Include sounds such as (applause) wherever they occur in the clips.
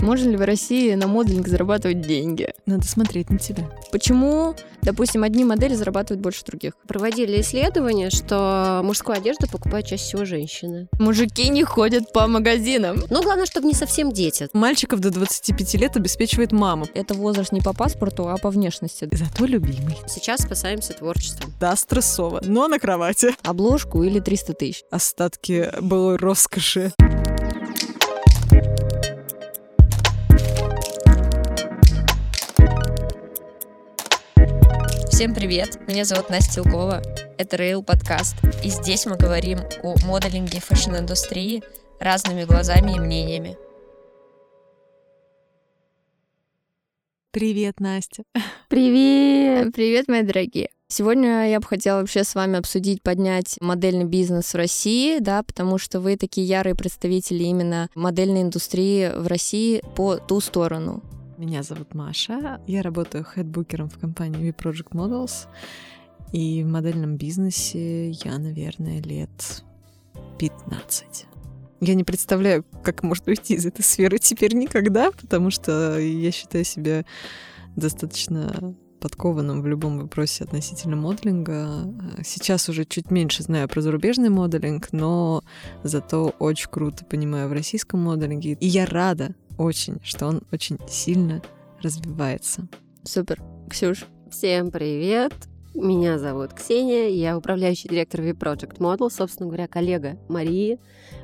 Можно ли в России на моделинг зарабатывать деньги? Надо смотреть на тебя. Почему, допустим, одни модели зарабатывают больше других? Проводили исследование, что мужскую одежду покупают чаще всего женщины. Мужики не ходят по магазинам. Ну, главное, чтобы не совсем дети. Мальчиков до 25 лет обеспечивает мама. Это возраст не по паспорту, а по внешности. Зато любимый. Сейчас спасаемся творчеством. Да, стрессово, но на кровати. Обложку или 300 тысяч. Остатки былой роскоши. Всем привет, меня зовут Настя Илкова, это Real подкаст, и здесь мы говорим о моделинге fashion-индустрии разными глазами и мнениями. Привет, Настя. (laughs) Привет! Привет, мои дорогие. Сегодня я бы хотела вообще с вами обсудить, поднять модельный бизнес в России, да, потому что вы такие ярые представители именно модельной индустрии в России по ту сторону. Меня зовут Маша. Я работаю хедбукером в компании We Project Models. И в модельном бизнесе я, наверное, лет 15. Я не представляю, как можно уйти из этой сферы теперь никогда, потому что я считаю себя достаточно подкованным в любом вопросе относительно моделинга. Сейчас уже чуть меньше знаю про зарубежный моделинг, но зато очень круто понимаю в российском моделинге. И я рада очень, что он очень сильно развивается. Супер. Ксюш. Всем привет! Меня зовут Ксения, я управляющий директор V-Project Model, собственно говоря, коллега Марии.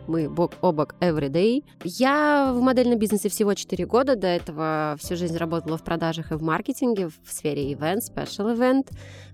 Мы бок о бок everyday. Я в модельном бизнесе всего 4 года. До этого всю жизнь работала в продажах и в маркетинге, в сфере event, special event.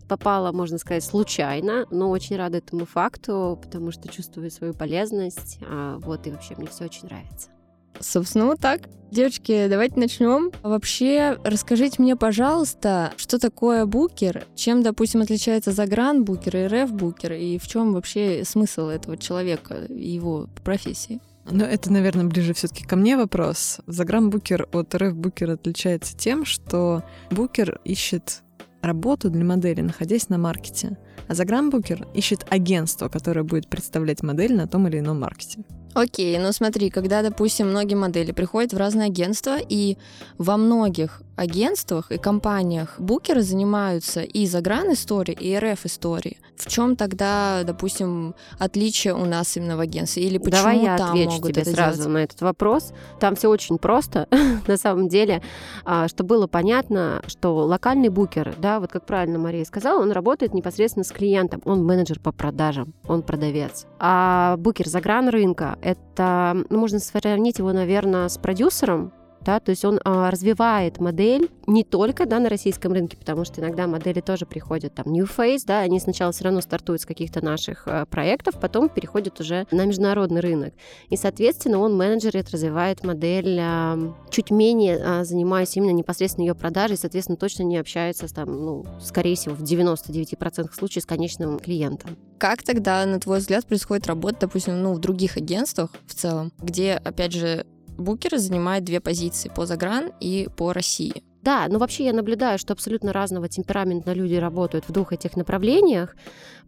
Попала, можно сказать, случайно, но очень рада этому факту, потому что чувствую свою полезность. А вот и вообще мне все очень нравится. Собственно, вот так. Девочки, давайте начнем. Вообще, расскажите мне, пожалуйста, что такое букер, чем, допустим, отличается загран-букер и РФ-букер, и в чем вообще смысл этого человека и его профессии? Ну, это, наверное, ближе все-таки ко мне вопрос. Загран-букер от РФ-букера отличается тем, что букер ищет работу для модели, находясь на маркете. А загран-букер ищет агентство, которое будет представлять модель на том или ином маркете. Окей, ну смотри, когда, допустим, многие модели приходят в разные агентства, и во многих агентствах и компаниях букеры занимаются и загран-историей, и РФ-историей. В чем тогда, допустим, отличие у нас именно в агентстве? Или почему Давай я там отвечу могут тебе это сразу делать? на этот вопрос. Там все очень просто, (laughs) на самом деле, А, чтобы было понятно, что локальный букер, да, вот как правильно Мария сказала, он работает непосредственно с клиентом, он менеджер по продажам, он продавец. А букер загран рынка это, ну, можно сравнить его, наверное, с продюсером, да, то есть он а, развивает модель не только, да, на российском рынке, потому что иногда модели тоже приходят там New Face, да, они сначала все равно стартуют с каких-то наших а, проектов, потом переходят уже на международный рынок. И, соответственно, он менеджерит, развивает модель, а, чуть менее а, занимаясь именно непосредственно ее продажей, соответственно, точно не общается с, там, ну, скорее всего, в 99% случаев с конечным клиентом. Как тогда, на твой взгляд, происходит работа, допустим, ну, в других агентствах в целом, где, опять же, букеры занимают две позиции по загран и по России? Да, но вообще я наблюдаю, что абсолютно разного темперамента люди работают в двух этих направлениях,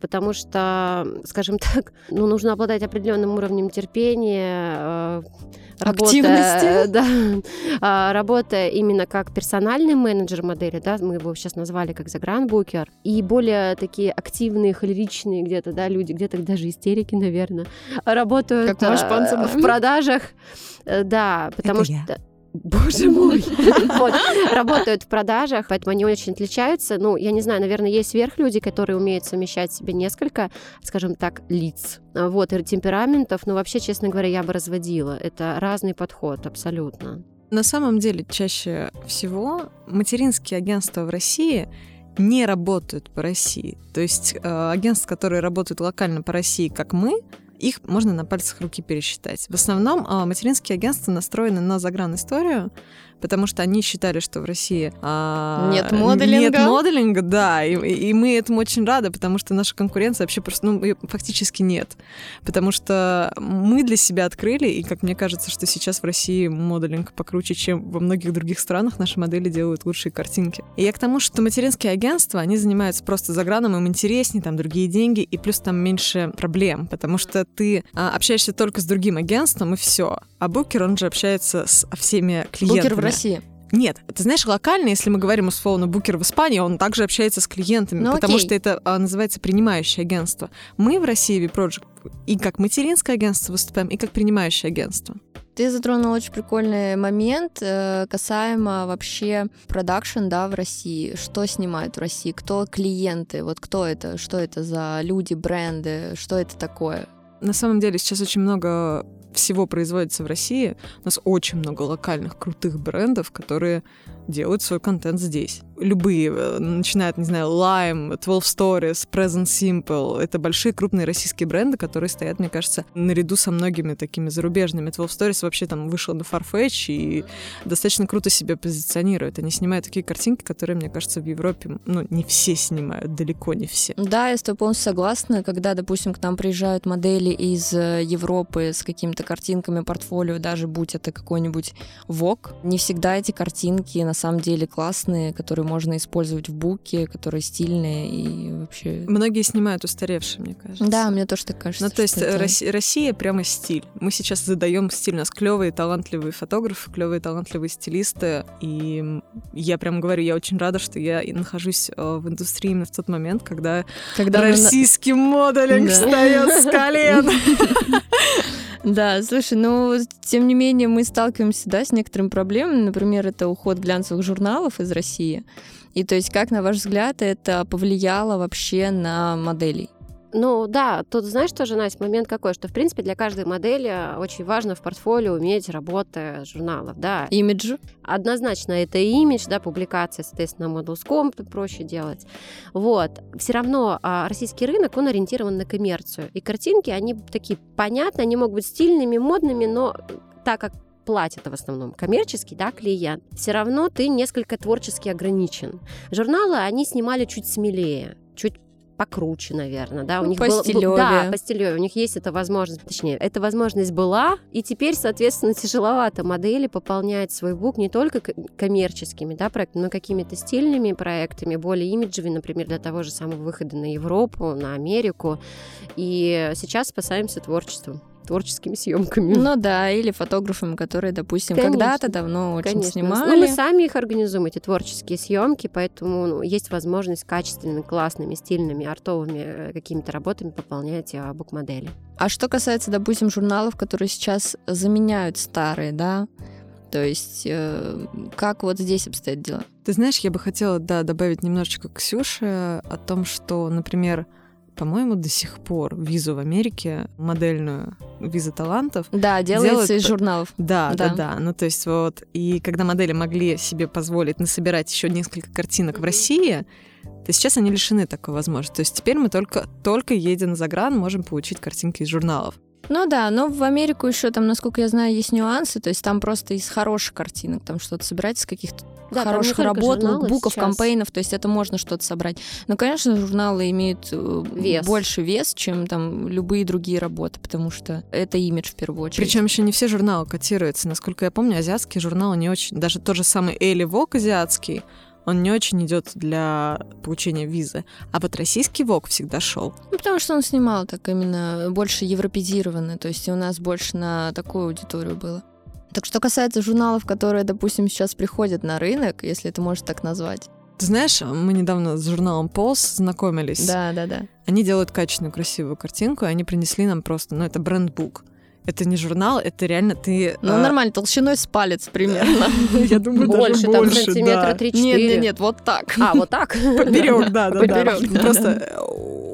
потому что, скажем (laughs) так, ну, нужно обладать определенным уровнем терпения, э, Активности. работая, да, (laughs) а, работая именно как персональный менеджер модели, да, мы его сейчас назвали как загранбукер, и более такие активные, холеричные где-то, да, люди, где-то даже истерики, наверное, работают Как э, в продажах, Э, да, потому Это я. Боже мой! Вот, работают в продажах, поэтому они очень отличаются. Ну, я не знаю, наверное, есть сверхлюди, которые умеют совмещать себе несколько, скажем так, лиц, вот, и темпераментов. Но вообще, честно говоря, я бы разводила. Это разный подход, абсолютно. На самом деле, чаще всего материнские агентства в России не работают по России. То есть э, агентства, которые работают локально по России, как мы, их можно на пальцах руки пересчитать. В основном э, материнские агентства настроены на загран-историю, потому что они считали, что в России а, Нет моделинга. Нет моделинга, да, и, и мы этому очень рады, потому что наша конкуренция вообще просто, ну, фактически нет. Потому что мы для себя открыли, и, как мне кажется, что сейчас в России моделинг покруче, чем во многих других странах, наши модели делают лучшие картинки. И я к тому, что материнские агентства, они занимаются просто заграном, им интереснее, там другие деньги, и плюс там меньше проблем, потому что ты а, общаешься только с другим агентством, и все. А букер, он же общается с всеми клиентами. Букер в России. Нет, ты знаешь, локально, если мы говорим условно букер в Испании, он также общается с клиентами, Ну, потому окей. что это а, называется принимающее агентство. Мы в России V-Project и как материнское агентство выступаем, и как принимающее агентство. Ты затронул очень прикольный момент э, касаемо вообще продакшн, да, в России. Что снимают в России? Кто клиенты? Вот кто это? Что это за люди, бренды? Что это такое? На самом деле сейчас очень много всего производится в России. У нас очень много локальных крутых брендов, которые делают свой контент здесь. Любые, э, начиная от, не знаю, Lime, 12 Stories, Present Simple. Это большие крупные российские бренды, которые стоят, мне кажется, наряду со многими такими зарубежными. 12 Stories вообще там вышел на Farfetch и достаточно круто себя позиционирует. Они снимают такие картинки, которые, мне кажется, в Европе, ну, не все снимают, далеко не все. Да, я с тобой полностью согласна. Когда, допустим, к нам приезжают модели из э, Европы с какими-то картинками портфолио, даже будь это какой-нибудь ВОК, не всегда эти картинки на самом деле классные, которые можно использовать в буке, которые стильные и вообще... Многие снимают устаревшие, мне кажется. Да, мне тоже так кажется. Ну, то есть это- Россия, Россия прямо стиль. Мы сейчас задаем стиль. У нас клевые, талантливые фотографы, клевые, талантливые стилисты. И я прям говорю, я очень рада, что я нахожусь э, в индустрии именно в тот момент, когда, Когда мы на- российский моделинг Да. встает с колен. (laughs) Да, слушай, ну, тем не менее, мы сталкиваемся, да, с некоторыми проблемами. Например, это уход глянцевых журналов из России. И то есть, как, на ваш взгляд, это повлияло вообще на моделей? Ну да, тут знаешь тоже, Настя, момент какой, что в принципе для каждой модели очень важно в портфолио уметь работы журналов, да. Имидж? Однозначно это имидж, да, публикация, соответственно, Models.com проще делать. Вот. Все равно а, российский рынок, он ориентирован на коммерцию. И картинки, они такие понятные, они могут быть стильными, модными, но так как платят в основном коммерческий, да, клиент, все равно ты несколько творчески ограничен. Журналы, они снимали чуть смелее, чуть покруче, наверное, да, у Ну, них был- был- да, постилёвее, у них есть эта возможность, точнее, эта возможность была, и теперь, соответственно, тяжеловато модели пополнять свой бук не только коммерческими, да, проектами, но какими-то стильными проектами, более имиджевыми, например, для того же самого выхода на Европу, на Америку, и сейчас спасаемся творчеством творческими съемками. Ну да, или фотографами, которые, допустим, когда-то давно очень Конечно. снимали. Ну, мы сами их организуем, эти творческие съемки, поэтому ну, есть возможность качественными, классными, стильными, артовыми э, какими-то работами пополнять а, бук-модели. А что касается, допустим, журналов, которые сейчас заменяют старые, да? То есть, э, как вот здесь обстоят дела? Ты знаешь, я бы хотела, да, добавить немножечко к Ксюше о том, что, например, по-моему, до сих пор визу в Америке, модельную визу талантов, Да, делается Делают из журналов. Да, да, Да. да, Ну, то есть вот, и когда модели могли себе позволить насобирать еще несколько картинок в Мгм. России, то сейчас они лишены такой возможности. То есть теперь мы только, только едя на загран, можем получить картинки из журналов. Ну да, но в Америку еще там, насколько я знаю, есть нюансы. То есть там просто из хороших картинок, там что-то собирать из каких-то Да, хороших работ, лукбуков, сейчас. кампейнов, то есть это можно что-то собрать. Но, конечно, журналы имеют э, Вес. больше вес, чем там любые другие работы, потому что это имидж в первую очередь. Причем еще не все журналы котируются. Насколько я помню, азиатские журналы не очень... Даже тот же самый Эли Вок азиатский, он не очень идет для получения визы. А вот российский ВОК всегда шел. Ну, потому что он снимал так именно больше европезированно, то есть у нас больше на такую аудиторию было. Так что касается журналов, которые, допустим, сейчас приходят на рынок, если это можно так назвать. Ты знаешь, мы недавно с журналом Pulse знакомились. Да, да, да. Они делают качественную, красивую картинку, и они принесли нам просто, ну, это брендбук. Это не журнал, это реально ты... Ну, а, толщиной толщиной с палец примерно. (laughs) Я думаю, даже Больше, там сантиметра да. 3-4. Нет, нет, нет, вот так. А, вот так? (laughs) Поперек, да, да, да. Просто э,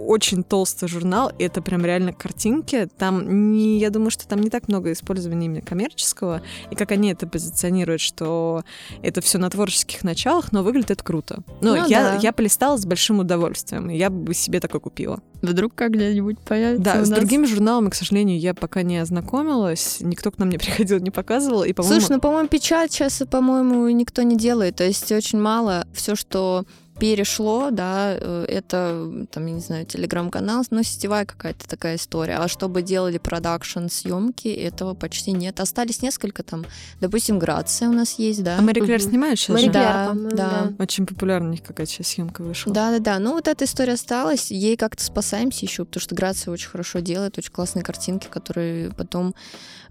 очень толстый журнал, и это прям реально картинки. Там не, я думаю, что там не так много использования именно коммерческого, и как они это позиционируют, что это все на творческих началах, но выглядит это круто. Ну, Ну я, да. я полистала с большим удовольствием, я бы себе такое купила. Вдруг когда-нибудь появится Да, у с другими журналами, к сожалению, я пока не ознакомилась, никто к нам не приходил, не показывал, и, по-моему... Слушай, ну, по-моему, печать сейчас, по-моему, никто не делает. То есть очень мало. Все, что перешло, да, э, это, там, я не знаю, телеграм-канал, ну, сетевая какая-то такая история. А чтобы делали продакшн съемки, этого почти нет. Остались несколько там, допустим, Грация у нас есть, да. А Мэри Клэр снимает сейчас Мэри Да, по-моему, да. Очень популярна у них какая-то сейчас съемка вышла. Да-да-да, ну вот эта история осталась, ей как-то спасаемся еще, потому что Грация очень хорошо делает, очень классные картинки, которые потом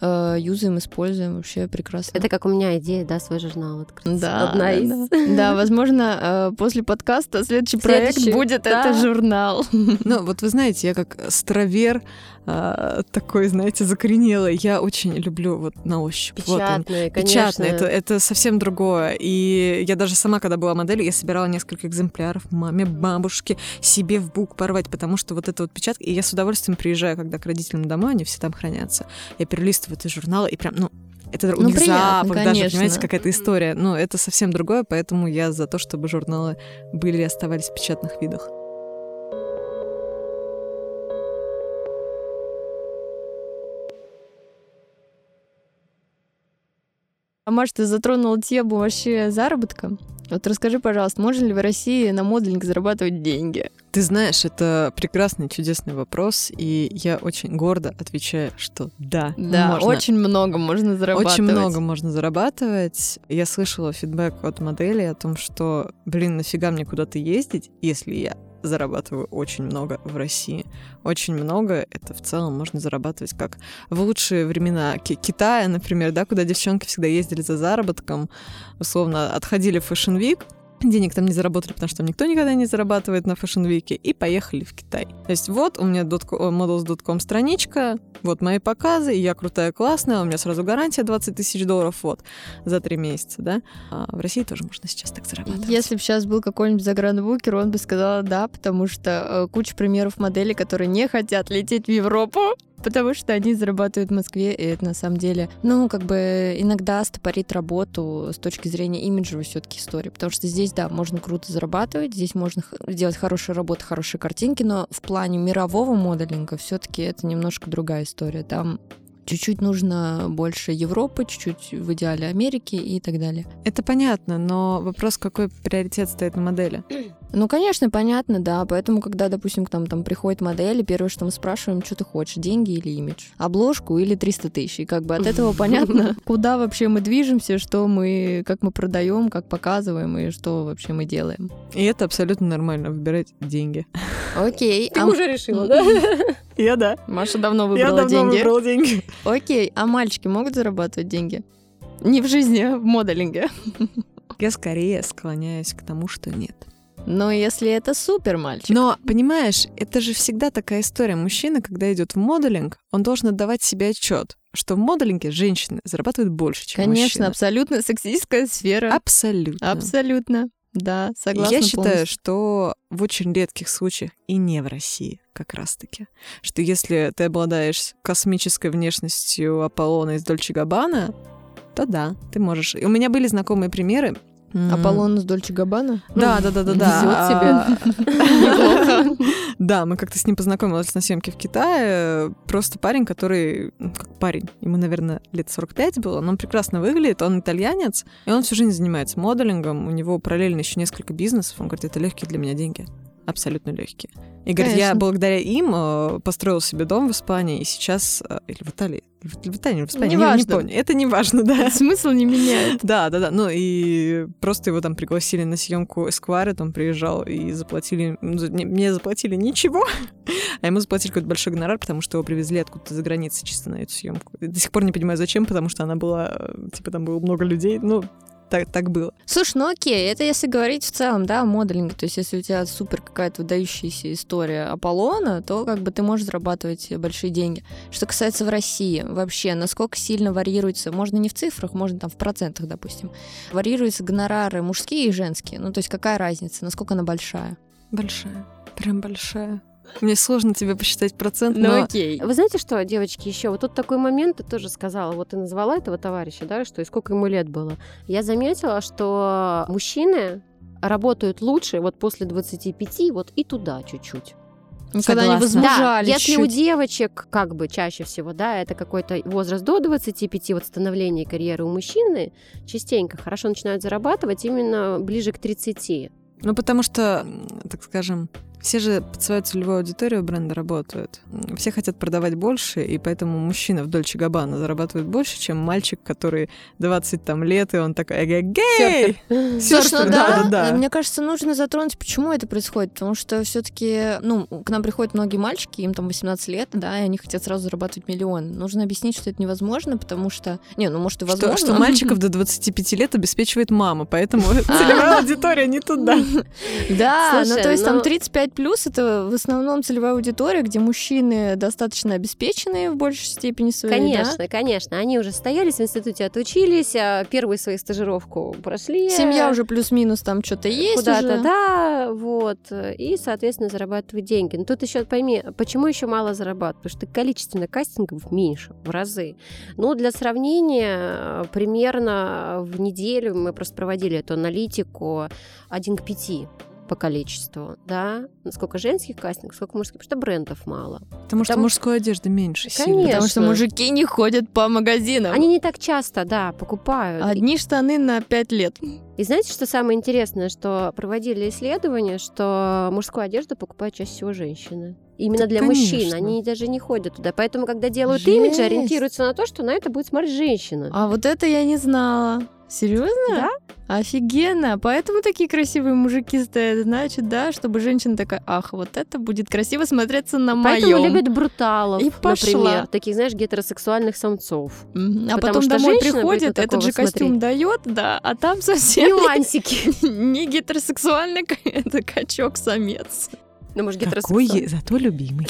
э, юзаем, используем, вообще прекрасно. Это как у меня идея, да, свой журнал открыть. Да, Одна из. да. Да, возможно, э, после подкаста следующий проект Следующий, будет да. это журнал. Ну, вот вы знаете, я как стравер а, такой, знаете, закоренелый. Я очень люблю вот на ощупь. Вот они. Печатные, конечно. Печатные, это, это совсем другое. И я даже сама, когда была моделью, я собирала несколько экземпляров маме, бабушке, себе в бук порвать, потому что вот это вот печатка, и я с удовольствием приезжаю, когда к родителям домой, они все там хранятся. Я перелистываю эти журналы, и прям, ну, это у Ну, них приятно, запах даже, конечно. понимаете, какая-то история. Ну, это совсем другое, поэтому я за то, чтобы журналы были и оставались в печатных видах. А Маш, ты затронула тему вообще заработка. Вот расскажи, пожалуйста, можно ли в России на моделинг зарабатывать деньги? Ты знаешь, это прекрасный, чудесный вопрос, и я очень гордо отвечаю, что да, Да, можно. очень много можно зарабатывать. Очень много можно зарабатывать. Я слышала фидбэк от моделей о том, что, блин, нафига мне куда-то ездить, если я зарабатываю очень много в России. Очень много. Это в целом можно зарабатывать как в лучшие времена Ки- Китая, например, да, куда девчонки всегда ездили за заработком, условно отходили в Fashion Week, денег там не заработали, потому что там никто никогда не зарабатывает на Fashion Week, и поехали в Китай. То есть вот у меня models.com страничка, вот мои показы, я крутая, классная, у меня сразу гарантия 20 тысяч долларов, вот, за три месяца, да. А в России тоже можно сейчас так зарабатывать. Если бы сейчас был какой-нибудь загранбукер, он бы сказал да, потому что э, куча примеров моделей, которые не хотят лететь в Европу, потому что они зарабатывают в Москве, и это на самом деле, ну, как бы иногда стопорит работу с точки зрения имиджевой все таки истории, потому что здесь, да, можно круто зарабатывать, здесь можно делать хорошую работу, хорошие картинки, но в плане мирового моделинга все таки это немножко другая история. Там чуть-чуть нужно больше Европы, чуть-чуть в идеале Америки и так далее. Это понятно, но вопрос, какой приоритет стоит на модели. (clears throat) Ну, конечно, понятно, да. Поэтому, когда, допустим, к нам там приходит модель, и первое, что мы спрашиваем, что ты хочешь, деньги или имидж? Обложку или 300 тысяч? И как бы от (laughs) этого понятно, (laughs) куда вообще мы движемся, что мы, как мы продаем, как показываем и что вообще мы делаем. И это абсолютно нормально, выбирать деньги. Окей. Ты а уже решила, да? (laughs) Я да. Маша давно Я выбрала давно деньги. выбрала деньги. Окей. А мальчики могут зарабатывать деньги? Не в жизни, а в моделинге. Я скорее склоняюсь к тому, что нет. Но если это супер мальчик. Но, понимаешь, это же всегда такая история. Мужчина, когда идет в моделинг, он должен отдавать себе отчет, что в моделинге женщины зарабатывают больше, чем Конечно, мужчины. абсолютно сексистская сфера. Абсолютно. Абсолютно. Да, согласна Я считаю, полностью. что в очень редких случаях, и не в России как раз-таки, что если ты обладаешь космической внешностью Аполлона из Дольче Габбана, то да, ты можешь. И у меня были знакомые примеры. Аполлон с Дольче Габбана? Да, да, да, да, да. Везёт тебе. А. Да, мы как-то с ним познакомились на съемке в Китае. Просто парень, который... ну, как парень, ему, наверное, лет 45 было, но он прекрасно выглядит, он итальянец, и он всю жизнь занимается моделингом, у него параллельно еще несколько бизнесов. Он говорит, это легкие для меня деньги. Абсолютно легкие. И говорит, я Конечно. благодаря им э, построил себе дом в Испании, и сейчас... э, Или в Италии. В, в Италии, в Испании, не, не Неважно. помню. Это не важно, да. Смысл не меняет. Да, да, да. Ну и просто его там пригласили на съемку Эсквайра, он приезжал и заплатили. ну, мне заплатили ничего, (laughs) а ему заплатили какой-то большой гонорар, потому что его привезли откуда-то за границы чисто на эту съемку. До сих пор не понимаю, зачем, потому что она была, э, типа, там было много людей. Ну, так, так было. Слушай, ну окей, это если говорить в целом, да, о моделинге. То есть, если у тебя супер какая-то выдающаяся история Аполлона, то как бы ты можешь зарабатывать большие деньги. Что касается в России, вообще, насколько сильно варьируется, можно не в цифрах, можно там в процентах, допустим, варьируются гонорары мужские и женские. Ну, то есть, какая разница, насколько она большая? Большая. Прям большая. Мне сложно тебе посчитать процент, Ну но... окей. Вы знаете что, девочки, еще вот тут такой момент, ты тоже сказала, вот ты назвала этого товарища, да, что и сколько ему лет было. Я заметила, что мужчины работают лучше вот после 25, вот и туда чуть-чуть. Никогда не Согласна. Да, возмужали если у чуть-чуть. девочек, как бы чаще всего, да, это какой-то возраст до 25, вот становление карьеры у мужчины, частенько хорошо начинают зарабатывать именно ближе к 30. Ну, потому что, так скажем, все же под свою целевую аудиторию бренда работают. Все хотят продавать больше, и поэтому мужчина в Дольче Габбана зарабатывает больше, чем мальчик, который 20 там лет, и он такой эгегей! Слушай, ну да, да-да-да. мне кажется, нужно затронуть, почему это происходит, потому что все-таки, ну, к нам приходят многие мальчики, им там 18 лет, да, и они хотят сразу зарабатывать миллион. Нужно объяснить, что это невозможно, потому что, не, ну, может, и Что, возможно. что мальчиков до 25 лет обеспечивает мама, поэтому (laughs) целевая аудитория не туда. Да, Слушай, ну то есть ну- там 35 плюс это в основном целевая аудитория, где мужчины достаточно обеспеченные в большей степени своей. да? Конечно, конечно. Они уже стоялись в институте, отучились, а первую свою стажировку прошли. Семья уже плюс-минус там что-то есть куда-то, уже. да, вот, и, соответственно, зарабатывать деньги. Но тут еще пойми, почему еще мало зарабатывают? Потому что количественно кастингов меньше, в разы. Ну, для сравнения, примерно в неделю мы просто проводили эту аналитику 1 к 5 по количеству, да, сколько женских кастингов, сколько мужских, потому что брендов мало. Потому что Потому- мужской одежды меньше сильно. Конечно. Потому что мужики не ходят по магазинам. Они не так часто, да, покупают. Одни штаны на 5 лет. И знаете, что самое интересное, что проводили исследования, что мужскую одежду покупают чаще всего женщины. Именно Так, для конечно. мужчин. Они даже не ходят туда. Поэтому, когда делают Жесть. имидж, ориентируются на то, что на это будет смотреть женщина. А вот это я не знала. Серьезно? Да. Офигенно. Поэтому такие красивые мужики стоят, значит, да, чтобы женщина такая, ах, вот это будет красиво смотреться на Поэтому моем. любят бруталов, И пошла. например. Таких, знаешь, гетеросексуальных самцов. Мгм. А Потому потом что домой приходит, этот такого же костюм смотреть. дает, да, а там совсем Нюансики. (laughs) не гетеросексуальный это качок-самец. Ну, может, Какой, (laughs) зато любимый.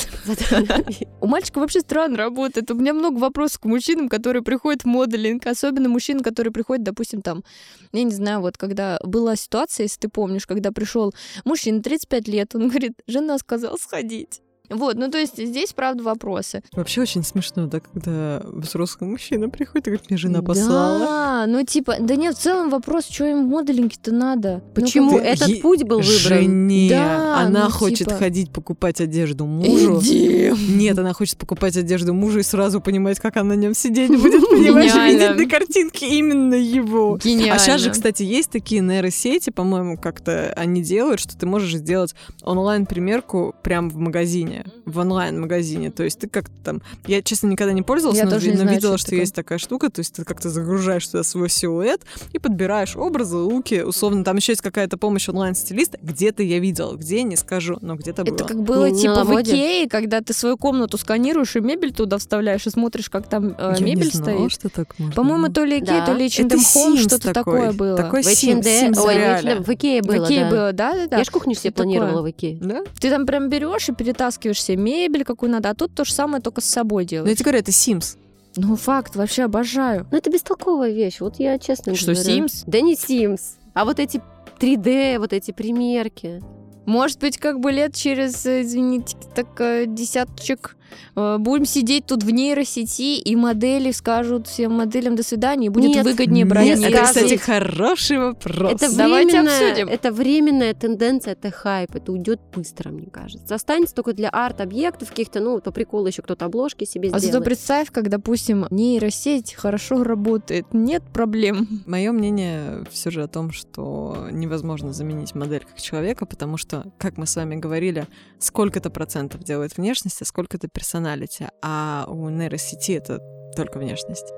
У мальчика вообще странно работает. У меня много вопросов к мужчинам, которые приходят в моделинг, особенно мужчин, которые приходят, допустим, там, я не знаю, вот когда была ситуация, если ты помнишь, когда пришел мужчина 35 лет, он говорит, жена сказала сходить. Вот, ну то есть здесь, правда, вопросы. Вообще очень смешно, да, когда взрослый мужчина приходит и говорит, мне жена послала. Да, ну типа, да нет, в целом вопрос, что им в моделинге-то надо? Ну, Почему бы- этот Е- путь был выбран? Жене. Да, она ну, хочет типа- ходить покупать одежду мужу. Иди. Нет, она хочет покупать одежду мужу и сразу понимать, как она на нем сидеть будет, (laughs) понимаешь, видеть на картинке именно его. Гениально. А сейчас же, кстати, есть такие нейросети, по-моему, как-то они делают, что ты можешь сделать онлайн-примерку прямо в магазине, в онлайн-магазине. То есть ты как-то там... Я, честно, никогда не пользовалась, Я но, тоже ви- не но знаю, видела, что что есть такая штука. То есть ты как-то загружаешь туда свой силуэт и подбираешь образы, луки. Условно, там еще есть какая-то помощь онлайн-стилиста. Где-то я видела, где, не скажу, но где-то было. Это как было Не на типа в? Икее, когда ты свою комнату сканируешь и мебель туда вставляешь и смотришь, как там э, Я не мебель знала, стоит. что так можно. По-моему, то ли Икея, Да. то ли Это H&M Home, что-то такой. такое было. Такой В H&M, ой, в в. H&M, в Икее в было, Икее да. было, да, да, да. Я ж кухню себе планировала в Икее. Да? Ты там прям берешь и перетаскиваешь себе мебель, какую надо, а тут то же самое, только с собой Но я делаешь. тебе говорю, это Sims. Ну, факт, вообще обожаю. Ну, это бестолковая вещь, вот я честно Что, говорю. Sims? Да не Sims, а вот эти 3D, вот эти примерки. Может быть, как бы лет через, э, извините, так э, десяточек будем сидеть тут в нейросети, и модели скажут всем моделям до свидания, и будет Нет. выгоднее Нет, брать это, нейросеть. кстати, хороший вопрос. Это Давайте временная, обсудим. это временная тенденция, это хайп, это уйдет быстро, мне кажется. Останется только для арт-объектов каких-то, ну, по приколу еще кто-то обложки себе А зато сделает. представь, как, допустим, нейросеть хорошо работает, нет проблем. Мое мнение все же о том, что невозможно заменить модель как человека, потому что, как мы с вами говорили, сколько-то процентов делает внешность, а сколько-то персоналити, а у нейросети это только внешность.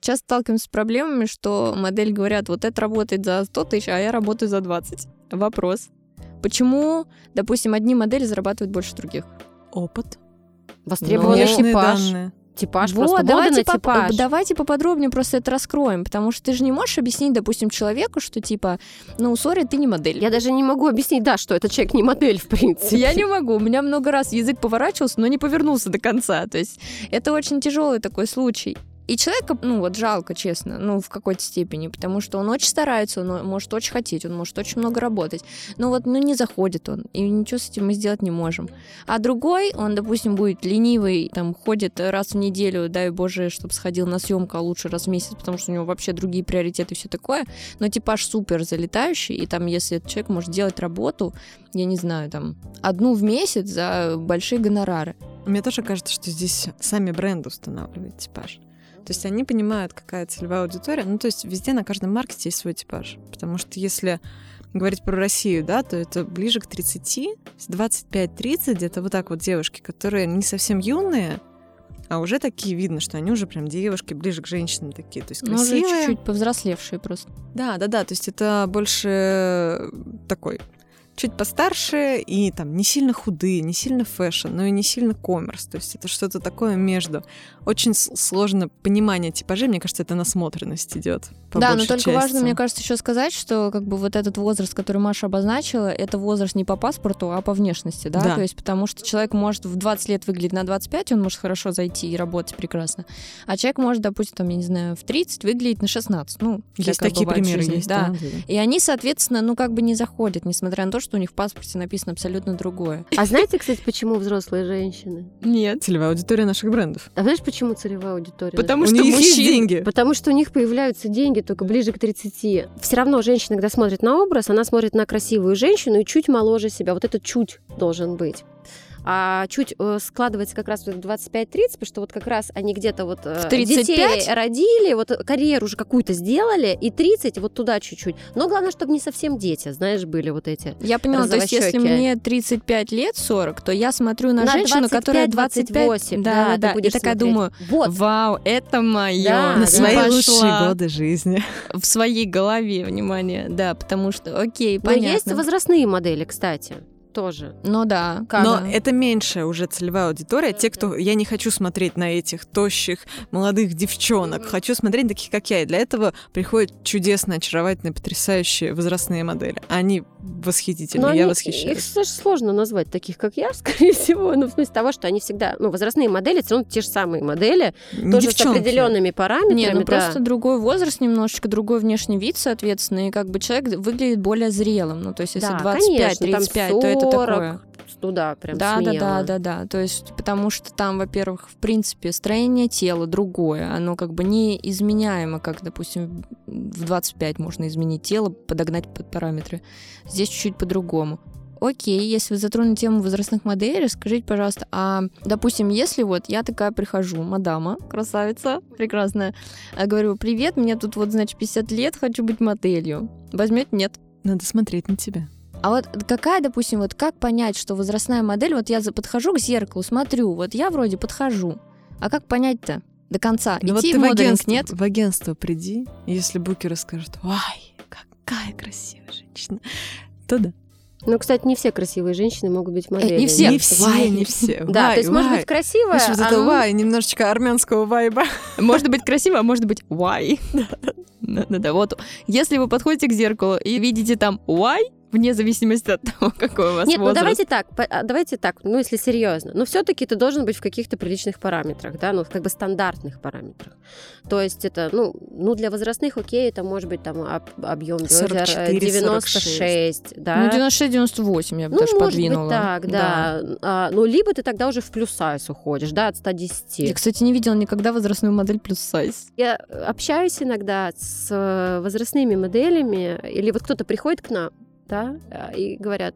Сейчас сталкиваемся с проблемами, что модель говорят, вот это работает за 100 тысяч, а я работаю за 20. Вопрос. Почему, допустим, одни модели зарабатывают больше других? Опыт. Востребованный типаж. данные. Типаж, Вот, просто мода давайте, на поп- типаж. давайте поподробнее просто это раскроем, потому что ты же не можешь объяснить, допустим, человеку, что типа, ну, сори, ты не модель. Я даже не могу объяснить, да, что этот человек не модель, в принципе. Я не могу. У меня много раз язык поворачивался, но не повернулся до конца. То есть это очень тяжелый такой случай. И человека, ну вот жалко, честно, ну в какой-то степени, потому что он очень старается, он может очень хотеть, он может очень много работать, но вот, ну не заходит он, и ничего с этим мы сделать не можем. А другой, он, допустим, будет ленивый, там ходит раз в неделю, дай боже, чтобы сходил на съемку, а лучше раз в месяц, потому что у него вообще другие приоритеты все такое, но типаж супер залетающий, и там, если этот человек может делать работу, я не знаю, там, одну в месяц за большие гонорары. Мне тоже кажется, что здесь сами бренды устанавливают типаж. То есть они понимают, какая целевая аудитория. Ну, то есть везде на каждом маркете есть свой типаж. Потому что если говорить про Россию, да, то это ближе к 30, 25-30, где-то вот так вот девушки, которые не совсем юные, а уже такие видно, что они уже прям девушки, ближе к женщинам такие, то есть Ну, уже красивые. чуть-чуть повзрослевшие просто. Да, да, да, то есть это больше такой чуть постарше и там не сильно худые, не сильно fashion, но и не сильно commerce. То есть это что-то такое между. Очень сложно понимание типажей, мне кажется, это насмотренность идет. да, но только части. важно, мне кажется, еще сказать, что как бы вот этот возраст, который Маша обозначила, это возраст не по паспорту, а по внешности, да? Да. То есть потому что человек может в 20 лет выглядеть на 25, он может хорошо зайти и работать прекрасно. А человек может, допустим, там, я не знаю, в 30 выглядеть на 16. Ну, Есть такие примеры, жизни, есть, да. да. И они, соответственно, ну как бы не заходят, несмотря на то, что у них в паспорте написано абсолютно другое. (laughs) А знаете, кстати, почему взрослые женщины? Нет. Целевая аудитория наших брендов. А знаешь, почему целевая аудитория? Потому У что них есть мужчин- деньги. Потому что у них появляются деньги только ближе к 30. Все равно женщина, когда смотрит на образ, она смотрит на красивую женщину и чуть моложе себя. Вот этот чуть должен быть. А чуть э, складывается как раз в 25-30, потому что вот как раз они где-то вот э, В 35? детей родили, вот карьеру уже какую-то сделали, и 30 вот туда чуть-чуть. Но главное, чтобы не совсем дети, знаешь, были вот эти. Я поняла, то есть если мне 35 лет, 40, то я смотрю на, На женщину, которая 25, 28, да, да, да, ты да, и такая думаю, Вот. вау, это мое. Да, На свои пошла лучшие годы жизни. в своей голове, внимание, да, потому что, окей, Но есть понятно. возрастные модели, кстати, тоже. Ну да, Как? Но да. это меньшая уже целевая аудитория. Те, кто... Я не хочу смотреть на этих тощих молодых девчонок. Хочу смотреть на таких, как я. И для этого приходят чудесные, очаровательные, потрясающие возрастные модели. Они восхитительные. Но я они- восхищаюсь. Их даже сложно назвать таких, как я, (laughs) скорее всего. Ну, в смысле того, что они всегда... Ну, возрастные модели, все равно те же самые модели, Не тоже девчонки. с определенными параметрами. Не, ну да. просто другой возраст немножечко, другой внешний вид, соответственно, и как бы человек выглядит более зрелым. Ну, то есть, если Да, 25-35, конечно, там то это 40, такое. Туда прям Да, да, смело. да, да, да. То есть, потому что там, во-первых, в принципе, строение тела другое. Оно как бы не изменяемо, как, допустим, в 25 можно изменить тело, подогнать под параметры. Здесь чуть-чуть по-другому. Окей, если вы затронули тему возрастных моделей, скажите, пожалуйста, а, допустим, если вот я такая прихожу, мадама, красавица, прекрасная, а говорю, привет, мне тут вот, значит, 50 лет, хочу быть моделью. Возьмете? Нет. Надо смотреть на тебя. А вот какая, допустим, вот как понять, что возрастная модель, вот я за- подхожу к зеркалу, смотрю, вот я вроде подхожу, а как понять-то до конца? Ну вот Идти ты в в моделинг, агентство, нет? в агентство приди, если букеры скажут, ай, какая красивая женщина, то да. Ну, кстати, не все красивые женщины могут быть моделями. Э, не все. Не все, Вай. не все. Да, Вай, то есть, может вай. быть, красивая, Знаешь, вот а это ну, вай, немножечко армянского вайба. Может быть красиво, а может быть why. Да-да-да, вот. Если вы подходите к зеркалу и видите там why, вне зависимости от того, (laughs) какой у вас Нет, ну возраст. давайте так, а, давайте так, ну если серьезно, но все-таки ты должен быть в каких-то приличных параметрах, да, ну как бы стандартных параметрах. То есть это, ну, ну для возрастных, окей, это может быть там об- объем бедер 44, 96, да. Ну, 96-98 я бы Ну, даже может подвинула. быть так, да. А, ну, либо ты тогда уже в плюс сайз уходишь, да, от 110. Я, кстати, не видела никогда возрастную модель плюс сайз. Я общаюсь иногда с э, возрастными моделями, или вот кто-то приходит к нам, да, э, и говорят,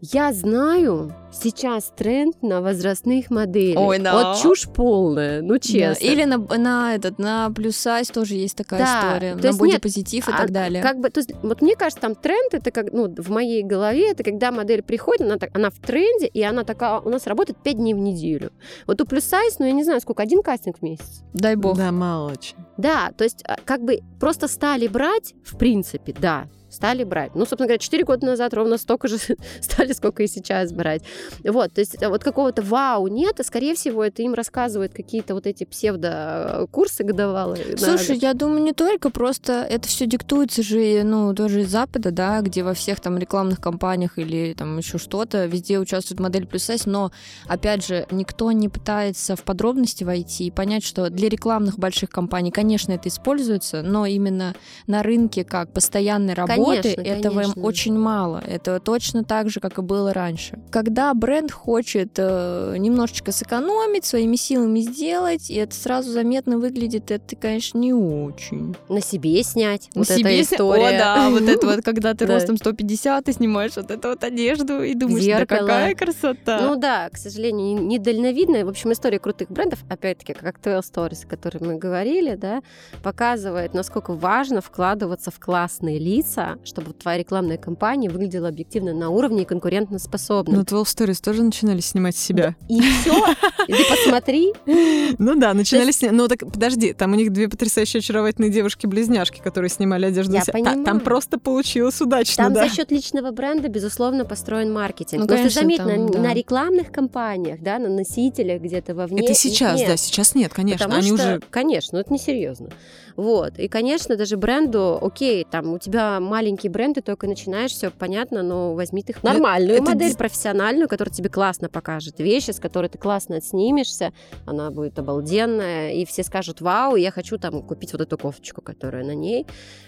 я знаю, сейчас тренд на возрастных моделей. Ой, да. Вот чушь полная, ну честно. Да, Или на, на этот, на плюс сайз тоже есть такая Да, история. то на бодипозитив и А так далее. Как бы, то есть, вот мне кажется, там тренд это как, ну, в моей голове, это когда модель приходит, она, так, она в тренде, и она такая, у нас работает 5 дней в неделю. Вот у плюс сайз, ну, я не знаю, сколько, один кастинг в месяц. Дай бог. Да, мало очень. Да, то есть а, как бы просто стали брать, в принципе, да, стали брать. Ну, собственно говоря, 4 года назад ровно столько же (laughs) стали, сколько и сейчас брать. Вот, то есть а, вот какого-то вау нет, и, скорее всего, это им рассказывают какие-то вот эти псевдо-курсы годовалые. на Слушай, я думаю, не только, просто это все диктуется же, ну, тоже из Запада, да, где во всех там рекламных кампаниях или там еще что-то, везде участвует модель плюс сайз, но, опять же, никто не пытается в подробности войти и понять, что для рекламных больших компаний, конечно, это используется, но именно на рынке как постоянной работы работы, Конечно, этого им конечно. очень мало. Это точно так же, как и было раньше. Когда бренд хочет э, немножечко сэкономить, своими силами сделать, и это сразу заметно выглядит, это, конечно, не очень. На себе снять. На Вот себе эта история. О, да, вот это вот, когда ты (laughs) ростом 150, ты снимаешь вот эту вот одежду и думаешь, да какая красота. Ну да, к сожалению, не- недальновидная. В общем, история крутых брендов, опять-таки, как 12 Stories, о которой мы говорили, да, показывает, насколько важно вкладываться в классные лица, чтобы твоя рекламная кампания выглядела объективно на уровне и конкурентоспособна. Но 12 Stories тоже начинали снимать себя. И все. И ты посмотри. (laughs) Ну да, начинали снимать. Ну так подожди, там у них две потрясающие очаровательные девушки-близняшки, которые снимали одежду. Я понимаю. Там просто получилось удачно, Там за счет личного бренда, безусловно, построен маркетинг. Ну, Но конечно, ты заметь, на, рекламных кампаниях, да, на носителях где-то вовне. Это сейчас, да, сейчас нет, конечно. Потому Они что, уже конечно, это несерьезно. Вот. И, конечно, даже бренду, окей, там у тебя маленькие бренды, только начинаешь, все понятно, но возьми ты их нормальную это модель, дис- профессиональную, которая тебе классно покажет вещи, с которой ты классно отснимешься, она будет обалденная, и все скажут, вау, я хочу там купить вот эту кофточку, которая на ней,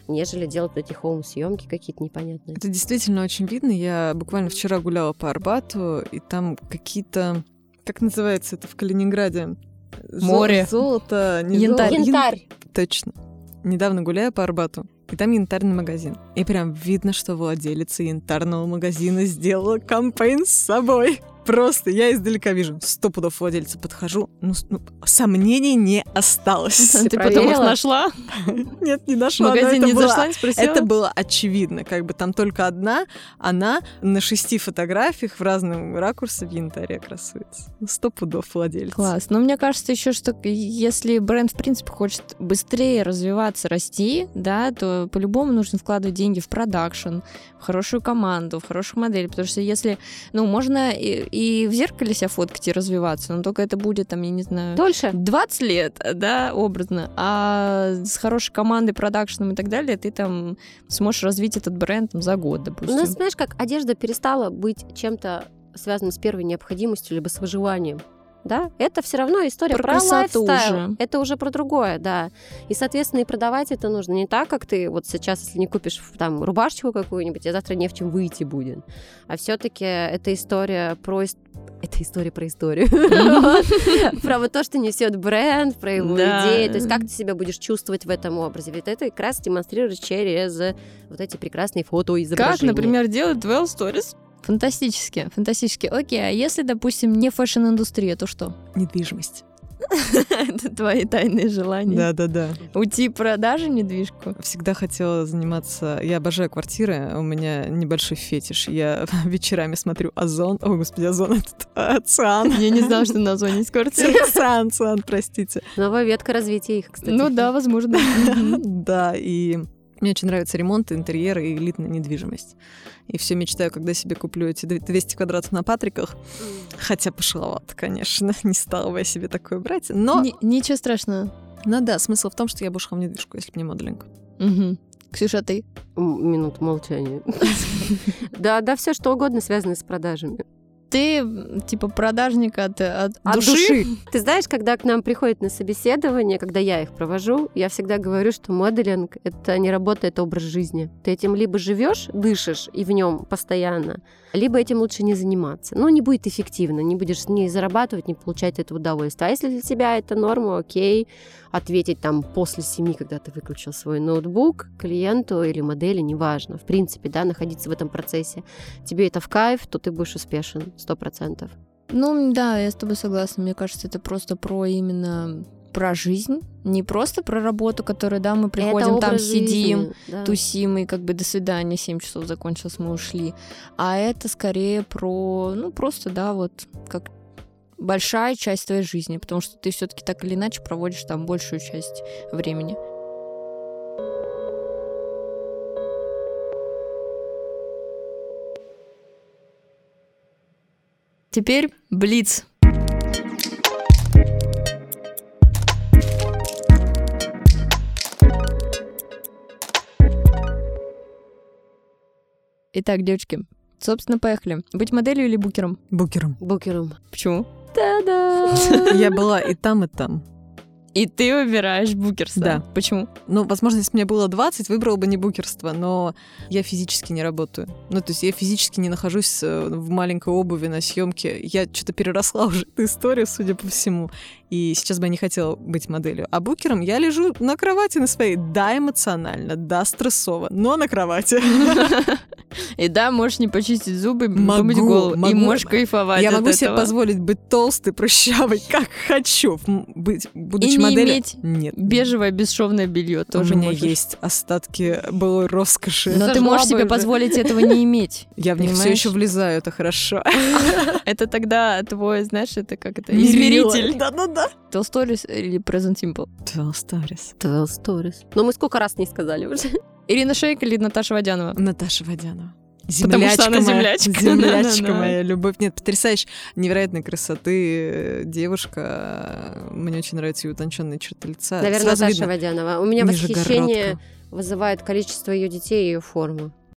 нежели делать эти хоум-съемки какие-то непонятные. Это действительно очень видно. Я буквально вчера гуляла по Арбату, и там какие-то... Как называется это в Калининграде? Море. Золото, не Янтарь. золото, ян- Янтарь. Точно. Недавно гуляю по Арбату, и там янтарный магазин. И прям видно, что владелица янтарного магазина сделала кампейн с собой. Просто я издалека вижу, сто пудов владельца подхожу, ну, ну, сомнений не осталось. Ты Ты потом их нашла? (laughs) Нет, не В нашла. но магазин не было- зашла, не спросила? Это было очевидно, как бы там только одна, она на шести фотографиях в разном ракурсе в янтаре красуется. Ну, Сто пудов владельца. Класс. Но мне кажется еще, что если бренд, в принципе, хочет быстрее развиваться, расти, да, то по-любому нужно вкладывать деньги в продакшн, в хорошую команду, в хорошую модель. Потому что если, ну, можно и, в зеркале себя фоткать и развиваться, но только это будет, там, я не знаю, Дольше? 20 лет, да, образно. А с хорошей командой, продакшном и так далее, ты там сможешь развить этот бренд там, за год, У допустим. нас, знаешь, как одежда перестала быть чем-то связанным с первой необходимостью либо с выживанием. Да, это все равно история Про про, лайфстайл. уже. Это уже про другое, да. И, соответственно, и продавать это нужно не так, как ты вот сейчас, если не купишь там рубашечку какую-нибудь, а завтра не в чем выйти будет. А все-таки это история про это история про историю. (laughs) Про вот то, что несет бренд, про его идеи. То есть как ты себя будешь чувствовать в этом образе. Ведь это как раз демонстрируешь через вот эти прекрасные фотоизображения. Как, например, делает 12 Stories? Фантастически, фантастически. Окей, а если, допустим, не fashion-индустрия, то что? Недвижимость. (laughs) Это твои тайные желания. Да-да-да. Уйти продажи недвижку. Всегда хотела заниматься... Я обожаю квартиры, у меня небольшой фетиш. Я (laughs) вечерами смотрю Озон. О, господи, Озон — это О, Циан. Я не знала, что на Озоне есть квартира. (laughs) О, Циан, о, Циан, простите. Новая ветка развития их, кстати. Ну да, возможно. Да, и мне очень нравится ремонт, интерьер и элитная недвижимость. И все мечтаю, когда себе куплю эти 200 квадратов на Патриках. Хотя пошловато, конечно. (laughs) Не стала бы я себе такое брать. Но, Ни- Ничего страшного. ну да, смысл в том, что я бы ушла в недвижку, если бы не моделинг. Мгм. Ксюша, а ты? М, Минут молчания. (laughs) Да, да, все что угодно связано с продажами. Ты, типа, продажник от, от, От души? души. Ты знаешь, когда к нам приходят на собеседование, когда я их провожу, я всегда говорю, что моделинг — это не работа, это образ жизни. Ты этим либо живешь, дышишь и в нем постоянно, либо этим лучше не заниматься. Ну, не будет эффективно, не будешь не зарабатывать, не получать это удовольствие. А если для тебя это норма, окей, ответить там после семи, когда ты выключил свой ноутбук клиенту или модели, неважно. В принципе, да, находиться в этом процессе. Тебе это в кайф, то ты будешь успешен, сто процентов. Ну, да, я с тобой согласна. Мне кажется, это просто про именно про жизнь, не просто про работу, которую, да, мы приходим, там сидим, тусим, и как бы до свидания, 7 часов закончилось, мы ушли. А это скорее про, ну, просто, да, вот как большая часть твоей жизни, потому что ты все-таки так или иначе проводишь там большую часть времени. Теперь Блиц. Итак, девочки, собственно, поехали. Быть моделью или букером? Букером. Букером. Почему? Та-да! (laughs) Я была и там, и там. И ты выбираешь букерство. Да. Почему? Ну, возможно, если бы мне было 20, выбрала бы не букерство, но я физически не работаю. Ну, то есть я физически не нахожусь э, в маленькой обуви на съемке. Я что-то переросла уже (laughs) эту историю, судя по всему. И сейчас бы я не хотела быть моделью. А букером я лежу на кровати на своей. Да, эмоционально, да, стрессово, но на кровати. (laughs) И да, можешь не почистить зубы, Могу, голову. И могу. можешь кайфовать Я от могу себе позволить быть толстой, прыщавой, (laughs) как хочу. Быть, будучи не моделью. иметь Нет. Бежевое бесшовное белье тоже У меня можешь. есть остатки былой роскоши. Но ты можешь себе позволить этого не иметь. (laughs) Я в них все еще влезаю, это хорошо. Это тогда твой, знаешь, это как это, измеритель. Да-да-да. Tell stories или present simple? 12 stories. 12 stories. Но мы сколько раз не сказали уже. (laughs) Ирина Шейк или Наташа Водянова? Наташа Водянова. Потому что она моя, землячка. (laughs) Землячка моя, любовь. Нет, потрясающая, невероятной красоты э, девушка. Мне очень нравятся ее утонченные черты лица. Наверное, Сразу Наташа видно. Водянова. У меня восхищение вызывает количество ее детей и ее форма.